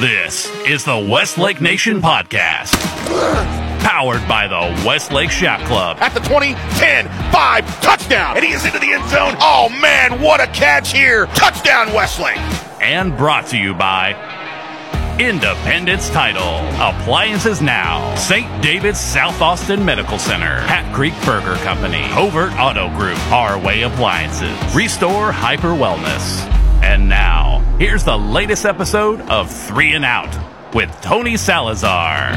This is the Westlake Nation Podcast. Powered by the Westlake Shop Club. At the 20, 10, 5, touchdown. And he is into the end zone. Oh, man, what a catch here. Touchdown, Westlake. And brought to you by Independence Title. Appliances Now. St. David's South Austin Medical Center. Hat Creek Burger Company. Covert Auto Group. Our Way Appliances. Restore Hyper Wellness. And now, here's the latest episode of Three and Out with Tony Salazar.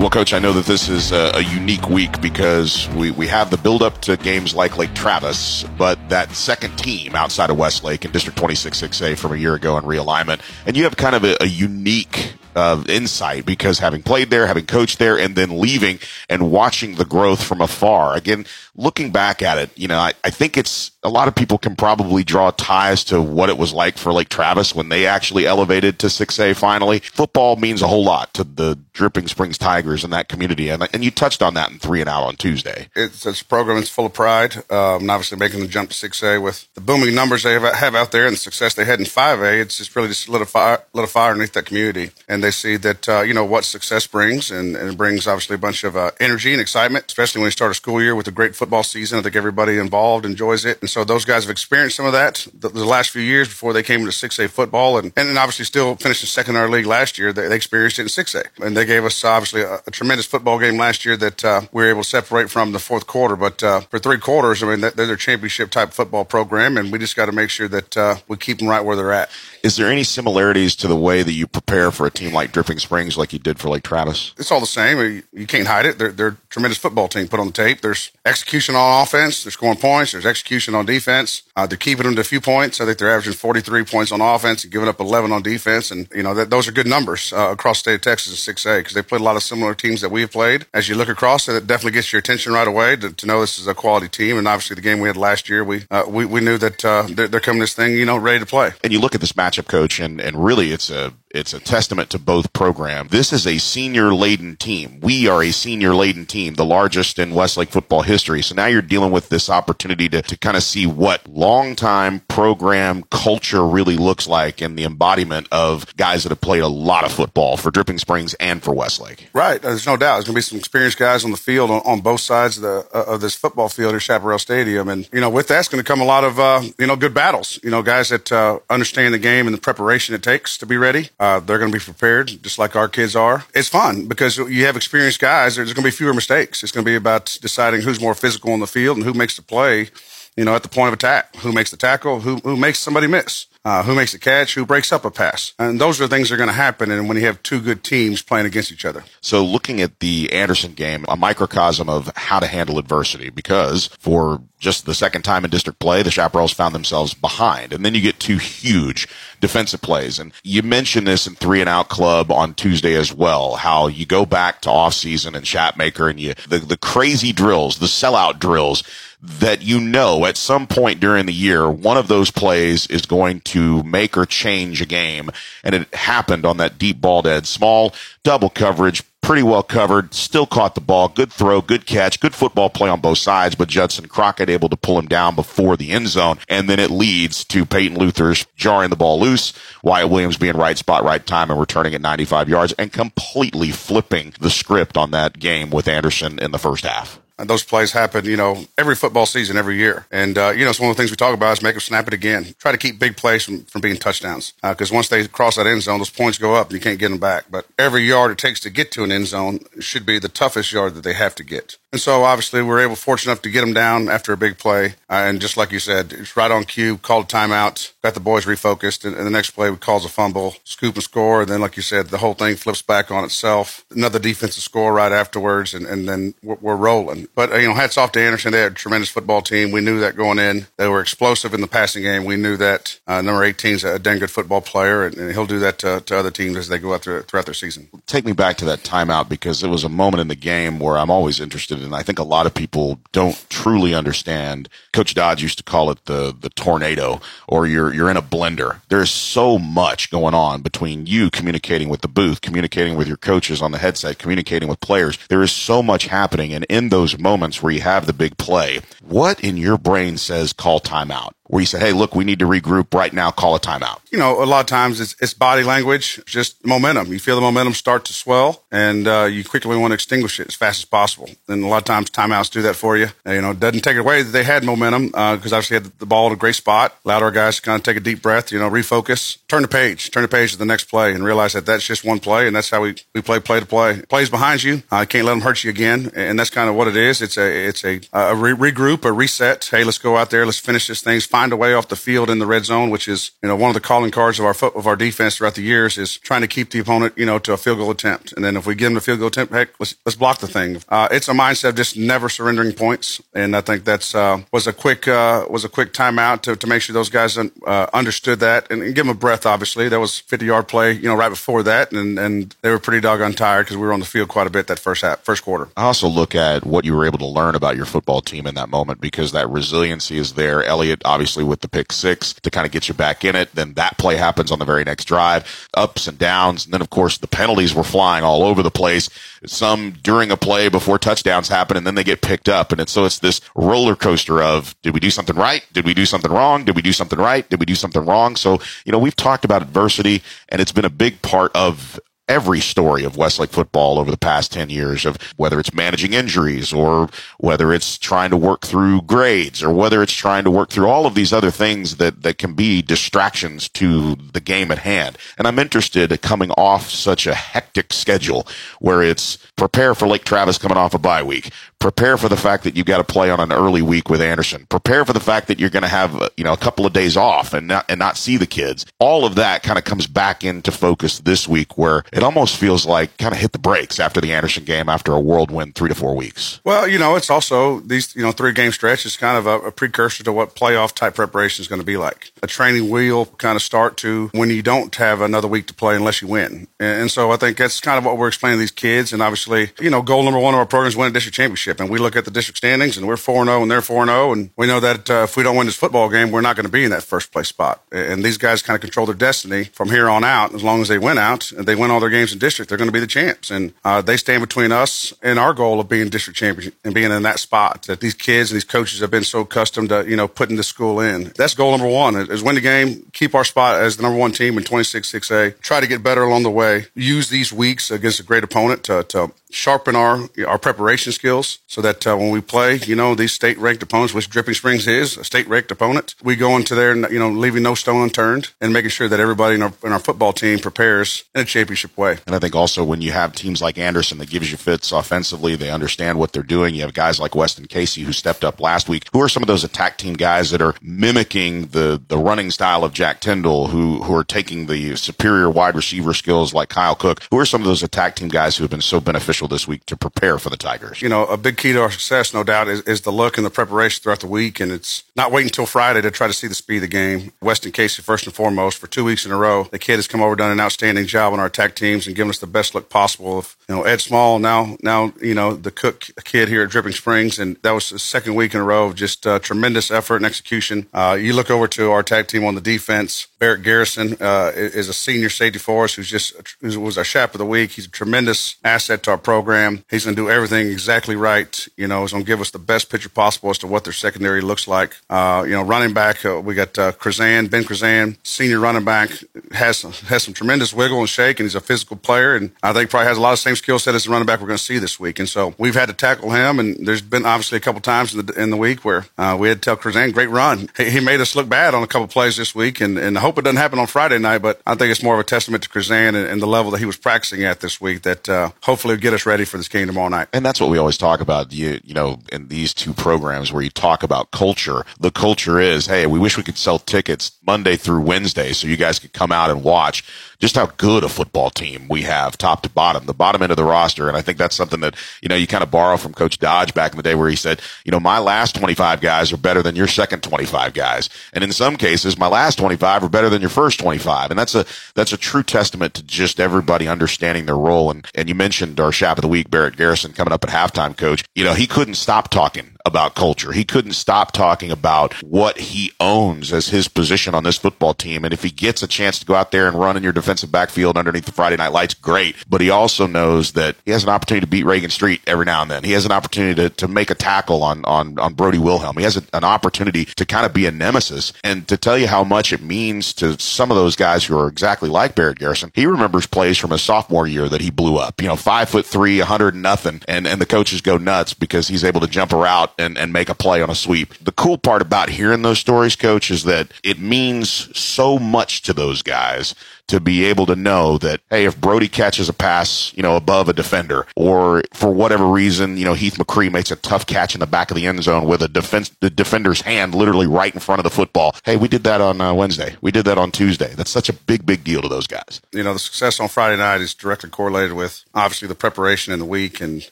Well, Coach, I know that this is a, a, unique week because we, we have the build-up to games like Lake Travis, but that second team outside of Westlake in District 26-6A from a year ago in realignment, and you have kind of a, a unique uh, insight because having played there, having coached there, and then leaving and watching the growth from afar. Again, looking back at it, you know, I, I think it's a lot of people can probably draw ties to what it was like for Lake Travis when they actually elevated to 6A finally. Football means a whole lot to the Dripping Springs Tigers in that community. And, and you touched on that in three and out on Tuesday. It's, it's a program that's full of pride. Um, and obviously making the jump to 6A with the booming numbers they have, have out there and the success they had in 5A. It's just really just lit a fire, lit a fire underneath that community. And they see that, uh, you know, what success brings and, and it brings obviously a bunch of uh, energy and excitement, especially when you start a school year with a great football season. I think everybody involved enjoys it. And so those guys have experienced some of that the, the last few years before they came into 6A football and, and obviously still finishing second in our league last year. They, they experienced it in 6A. And they gave us obviously a, a tremendous football game last year that uh, we were able to separate from the fourth quarter. But uh, for three quarters, I mean, they're their championship type football program. And we just got to make sure that uh, we keep them right where they're at. Is there any similarities to the way that you prepare for a team like Dripping Springs, like you did for Lake Travis? It's all the same. You, you can't hide it. They're, they're a tremendous football team put on the tape. There's execution on offense. They're scoring points. There's execution on defense. Uh, they're keeping them to a few points. I think they're averaging 43 points on offense and giving up 11 on defense. And, you know, that, those are good numbers uh, across the state of Texas in 6A because they played a lot of similar teams that we've played. As you look across, it definitely gets your attention right away to, to know this is a quality team. And obviously, the game we had last year, we uh, we, we knew that uh, they're, they're coming this thing, you know, ready to play. And you look at this matchup, coach, and, and really it's a it's a testament to both programs. This is a senior laden team. We are a senior laden team, the largest in Westlake football history. So now you're dealing with this opportunity to, to kind of see what long time program culture really looks like and the embodiment of guys that have played a lot of football for Dripping Springs and for Westlake. Right. There's no doubt. There's going to be some experienced guys on the field on, on both sides of, the, uh, of this football field at Chaparral Stadium. And, you know, with that's going to come a lot of, uh, you know, good battles. You know, guys that uh, understand the game and the preparation it takes to be ready. Uh, they're going to be prepared, just like our kids are. It's fun because you have experienced guys. There's going to be fewer mistakes. It's going to be about deciding who's more physical on the field and who makes the play. You know, at the point of attack, who makes the tackle, who who makes somebody miss uh, who makes a catch, who breaks up a pass. And those are things that are going to happen and when you have two good teams playing against each other. So looking at the Anderson game, a microcosm of how to handle adversity because for just the second time in district play, the Chaparrals found themselves behind. And then you get two huge defensive plays. And you mentioned this in three and out club on Tuesday as well, how you go back to off season and Chatmaker and you, the, the crazy drills, the sellout drills that you know at some point during the year, one of those plays is going to make or change a game. And it happened on that deep ball dead small double coverage, pretty well covered, still caught the ball, good throw, good catch, good football play on both sides, but Judson Crockett able to pull him down before the end zone. And then it leads to Peyton Luther's jarring the ball loose, Wyatt Williams being right spot, right time and returning at 95 yards and completely flipping the script on that game with Anderson in the first half. And those plays happen, you know, every football season, every year. And, uh, you know, it's one of the things we talk about is make them snap it again. Try to keep big plays from, from being touchdowns. Because uh, once they cross that end zone, those points go up and you can't get them back. But every yard it takes to get to an end zone should be the toughest yard that they have to get. And so obviously we are able, fortunate enough to get them down after a big play. Uh, and just like you said, it's right on cue, called timeout, got the boys refocused. And, and the next play we calls a fumble, scoop and score. And then, like you said, the whole thing flips back on itself. Another defensive score right afterwards. And, and then we're, we're rolling. But, you know, hats off to Anderson. They had a tremendous football team. We knew that going in. They were explosive in the passing game. We knew that uh, number 18 is a dang good football player. And, and he'll do that to, to, other teams as they go out through, throughout their season. Take me back to that timeout because it was a moment in the game where I'm always interested in. I think a lot of people don't truly understand. Coach Dodge used to call it the the tornado, or you're you're in a blender. There's so much going on between you communicating with the booth, communicating with your coaches on the headset, communicating with players. There is so much happening, and in those moments where you have the big play, what in your brain says call timeout? Where you say, hey, look, we need to regroup right now, call a timeout? You know, a lot of times it's, it's body language, just momentum. You feel the momentum start to swell, and uh, you quickly want to extinguish it as fast as possible. And a lot of times timeouts do that for you. And, you know, it doesn't take it away that they had momentum because uh, obviously had the ball at a great spot, allowed our guys to kind of take a deep breath, you know, refocus, turn the page, turn the page to the next play, and realize that that's just one play, and that's how we, we play play to play. Plays behind you, I uh, can't let them hurt you again, and that's kind of what it is. It's a it's a, a re- regroup, a reset. Hey, let's go out there, let's finish this thing, find a way off the field in the red zone, which is you know one of the calling cards of our foot, of our defense throughout the years is trying to keep the opponent you know to a field goal attempt, and then if we give them a field goal attempt, heck, let's let's block the thing. Uh, it's a mindset of just never surrendering points, and I think that's uh, was a quick uh, was a quick timeout to, to make sure those guys uh, understood that and, and, give them a breath. Obviously, that was 50 yard play, you know, right before that, and and they were pretty doggone tired because we were on the field quite a bit that first half, first quarter. I also look at what you were able to learn about your football team in that moment because that resiliency is there. Elliott, obviously, with the pick six to kind of get you back in it. Then that play happens on the very next drive, ups and downs, and then of course the penalties were flying all over the place. Some during a play before touchdowns happen, and then they get picked up, and it's, so it's this roller coaster of did we do something right? Did we do something wrong? Did we do something right? Did we do something wrong? So you know we've talked about adversity, and it's been a big part of every story of Westlake football over the past 10 years of whether it's managing injuries or whether it's trying to work through grades or whether it's trying to work through all of these other things that, that can be distractions to the game at hand. And I'm interested in coming off such a hectic schedule where it's prepare for Lake Travis coming off a bye week, prepare for the fact that you've got to play on an early week with Anderson, prepare for the fact that you're going to have, you know, a couple of days off and not, and not see the kids. All of that kind of comes back into focus this week where it almost feels like kind of hit the brakes after the Anderson game after a whirlwind three to four weeks. Well, you know, it's also these, you know, three game stretch is kind of a, a precursor to what playoff type preparation is going to be like. A training wheel kind of start to when you don't have another week to play unless you win. And, and so I think that's kind of what we're explaining to these kids. And obviously, you know, goal number one of our program is win a district championship. And we look at the district standings and we're 4 0 and they're 4 0. And we know that uh, if we don't win this football game, we're not going to be in that first place spot. And these guys kind of control their destiny from here on out. As long as they win out and they win all games in district, they're going to be the champs. And uh, they stand between us and our goal of being district champions and being in that spot that these kids and these coaches have been so accustomed to, you know, putting the school in. That's goal number one is win the game, keep our spot as the number one team in 26-6A, try to get better along the way, use these weeks against a great opponent to, to sharpen our our preparation skills so that uh, when we play, you know, these state ranked opponents, which Dripping Springs is a state ranked opponent, we go into there, and, you know, leaving no stone unturned and making sure that everybody in our, in our football team prepares in a championship way. And I think also when you have teams like Anderson that gives you fits offensively, they understand what they're doing. You have guys like Weston Casey who stepped up last week. Who are some of those attack team guys that are mimicking the the running style of Jack Tyndall, who who are taking the superior wide receiver skills like Kyle Cook? Who are some of those attack team guys who have been so beneficial this week to prepare for the Tigers? You know, a big key to our success, no doubt, is, is the look and the preparation throughout the week. And it's not waiting until Friday to try to see the speed of the game. Weston Casey, first and foremost, for two weeks in a row, the kid has come over, done an outstanding job on our attack teams and given us the best look possible. Of, you know, Ed Small, now, now, you know, the Cook kid here at Dripping Springs. And that was the second week in a row of just uh, tremendous effort and execution. Uh, you look over to our tag team on the defense. Barrett Garrison uh, is a senior safety for us who's just who was our chap of the week. He's a tremendous asset to our program. He's going to do everything exactly right. You know, he's going to give us the best picture possible as to what their secondary looks like. Uh, you know, running back, uh, we got uh, Ben Krazan, senior running back, has has some tremendous wiggle and shake, and he's a physical player, and I think probably has a lot of same skill set as the running back we're going to see this week. And so we've had to tackle him, and there's been obviously a couple times in the, in the week where uh, we had to tell Krazan, great run. He, he, made us look bad on a couple plays this week, and, and I hope it doesn't happen on Friday night, but I think it's more of a testament to Krazan and, and the level that he was practicing at this week that uh, hopefully will get us ready for this game tomorrow night. And that's what we always talk about. You you know, in these two programs where you talk about culture, the culture is, hey, we wish we could sell tickets Monday through Wednesday so you guys could come out and watch just how good a football team we have top to bottom, the bottom end of the roster. And I think that's something that, you know, you kind of borrow from Coach Dodge back in the day where he said, you know, my last 25 guys are better than your second 25 guys. And in some cases, my last 25 are better than your first 25. And that's a, that's a true testament to just everybody understanding their role. And, and you mentioned our Chap of the Week, Barrett Garrison, coming up at halftime, coach. You know, he couldn't stop talking about culture. He couldn't stop talking about what he owns as his position on this football team. And if he gets a chance to go out there and run in your defensive backfield underneath the Friday night lights, great. But he also knows that he has an opportunity to beat Reagan Street every now and then. He has an opportunity to, to make a tackle on, on, on Brody Wilhelm. He has a, an opportunity to kind of be a nemesis and to tell you how much it means to some of those guys who are exactly like Barrett Garrison. He remembers plays from his sophomore year that he blew up, you know, five foot three, a hundred and nothing. And, and the coaches go nuts because he's able to jump a route and, and make a play on a sweep. The cool part about hearing those stories, coach, is that it means so much to those guys to be able to know that, hey, if Brody catches a pass, you know, above a defender, or for whatever reason, you know, Heath McCree makes a tough catch in the back of the end zone with a defense, the defender's hand literally right in front of the football. Hey, we did that on uh, Wednesday. We did that on Tuesday. That's such a big, big deal to those guys. You know, the success on Friday night is directly correlated with obviously the preparation in the week, and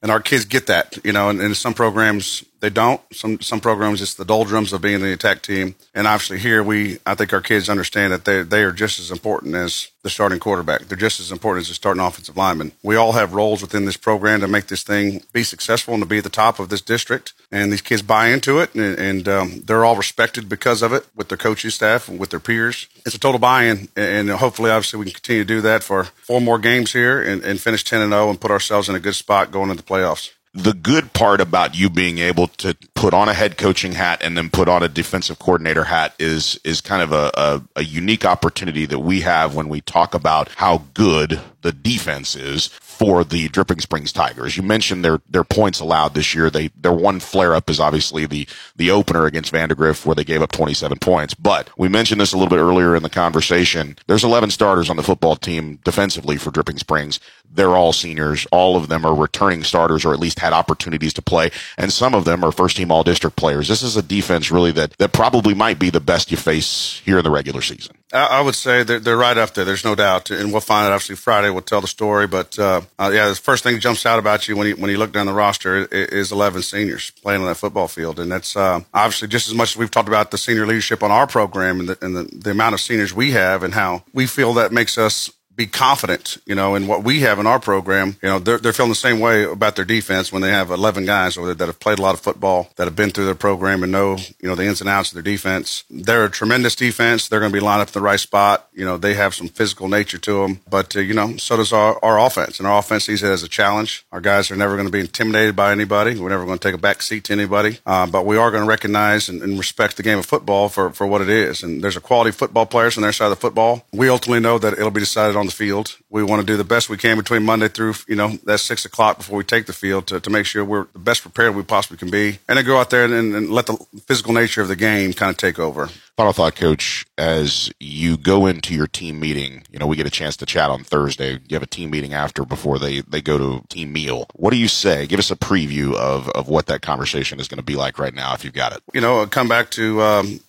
and our kids get that. You know, and, and some programs they don't. Some some programs it's the doldrums of being the attack team, and obviously here we I think our kids understand that they they are just as important as the starting quarterback. They're just as important as the starting offensive lineman. We all have roles within this program to make this thing be successful and to be at the top of this district. And these kids buy into it, and, and um, they're all respected because of it with their coaching staff and with their peers. It's a total buy-in, and hopefully, obviously, we can continue to do that for four more games here and, and finish ten and zero and put ourselves in a good spot going into the playoffs the good part about you being able to put on a head coaching hat and then put on a defensive coordinator hat is is kind of a, a, a, unique opportunity that we have when we talk about how good the defense is for the Dripping Springs Tigers. You mentioned their their points allowed this year. They their one flare up is obviously the the opener against Vandegrift where they gave up 27 points. But we mentioned this a little bit earlier in the conversation. There's 11 starters on the football team defensively for Dripping Springs. They're all seniors. All of them are returning starters or at least had opportunities to play, and some of them are first team all district players. This is a defense really that that probably might be the best you face here in the regular season. I would say they're, they're right up there. There's no doubt, and we'll find out. Obviously, Friday will tell the story. But uh, uh, yeah, the first thing that jumps out about you when you when you look down the roster is 11 seniors playing on that football field, and that's uh, obviously just as much as we've talked about the senior leadership on our program and, the, and the, the amount of seniors we have, and how we feel that makes us be confident, you know, in what we have in our program. You know, they're, they're feeling the same way about their defense when they have 11 guys that have played a lot of football, that have been through their program and know, you know, the ins and outs of their defense. They're a tremendous defense. They're going to be lined up in the right spot. You know, they have some physical nature to them, but, uh, you know, so does our, our offense. And our offense sees it as a challenge. Our guys are never going to be intimidated by anybody. We're never going to take a back seat to anybody. Uh, but we are going to recognize and, and respect the game of football for, for what it is. And there's a quality football players on their side of the football. We ultimately know that it'll be decided on the field. We want to do the best we can between Monday through, you know, that six o'clock before we take the field to, to make sure we're the best prepared we possibly can be. And then go out there and, and let the physical nature of the game kind of take over. Final thought, coach, as you go into your team meeting, you know, we get a chance to chat on Thursday. You have a team meeting after before they, they go to team meal. What do you say? Give us a preview of, of what that conversation is going to be like right now, if you've got it. You know, come back to, um,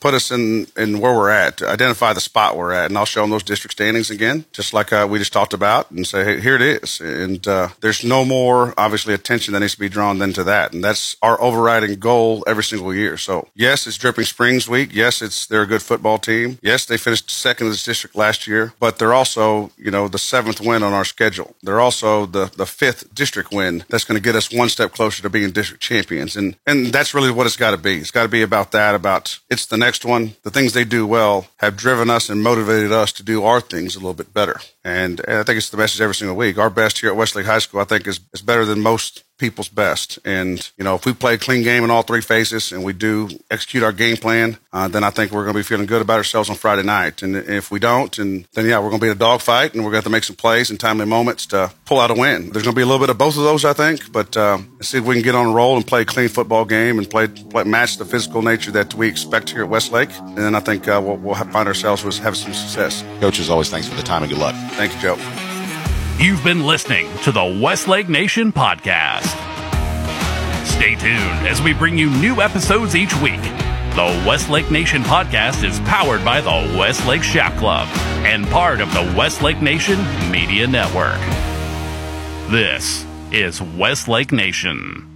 put us in, in where we're at, identify the spot we're at, and I'll show them those district standings again, just like uh, we just talked about, and say, hey, here it is. And uh, there's no more, obviously, attention that needs to be drawn than to that. And that's our overriding goal every single year. So, yes, it's Dripping Springs week. Yes, it's they're a good football team. Yes, they finished second in this district last year, but they're also, you know, the seventh win on our schedule. They're also the, the fifth district win that's going to get us one step closer to being district champions. And, and that's really what it's got to be. It's got to be about that, about it's the next one. The things they do well have driven us and motivated us to do our things a little bit better. And, and I think it's the message every single week. Our best here at Westlake High School, I think, is, is better than most people's best. And, you know, if we play a clean game in all three phases and we do execute our game plan, uh, then I think we're going to be feeling good about ourselves on Friday night. And if we don't, and then, yeah, we're going to be in a dogfight and we're going to have to make some plays in timely moments to pull out a win. There's going to be a little bit of both of those, I think, but uh, see if we can get on a roll and play a clean football game and play, play match the physical nature that we expect here at Westlake. And then I think uh, we'll, we'll find ourselves with having some success. Coach, as always, thanks for the time and good luck. Thank you, Joe. You've been listening to the Westlake Nation podcast. Stay tuned as we bring you new episodes each week. The Westlake Nation podcast is powered by the Westlake Shack Club and part of the Westlake Nation Media Network. This is Westlake Nation.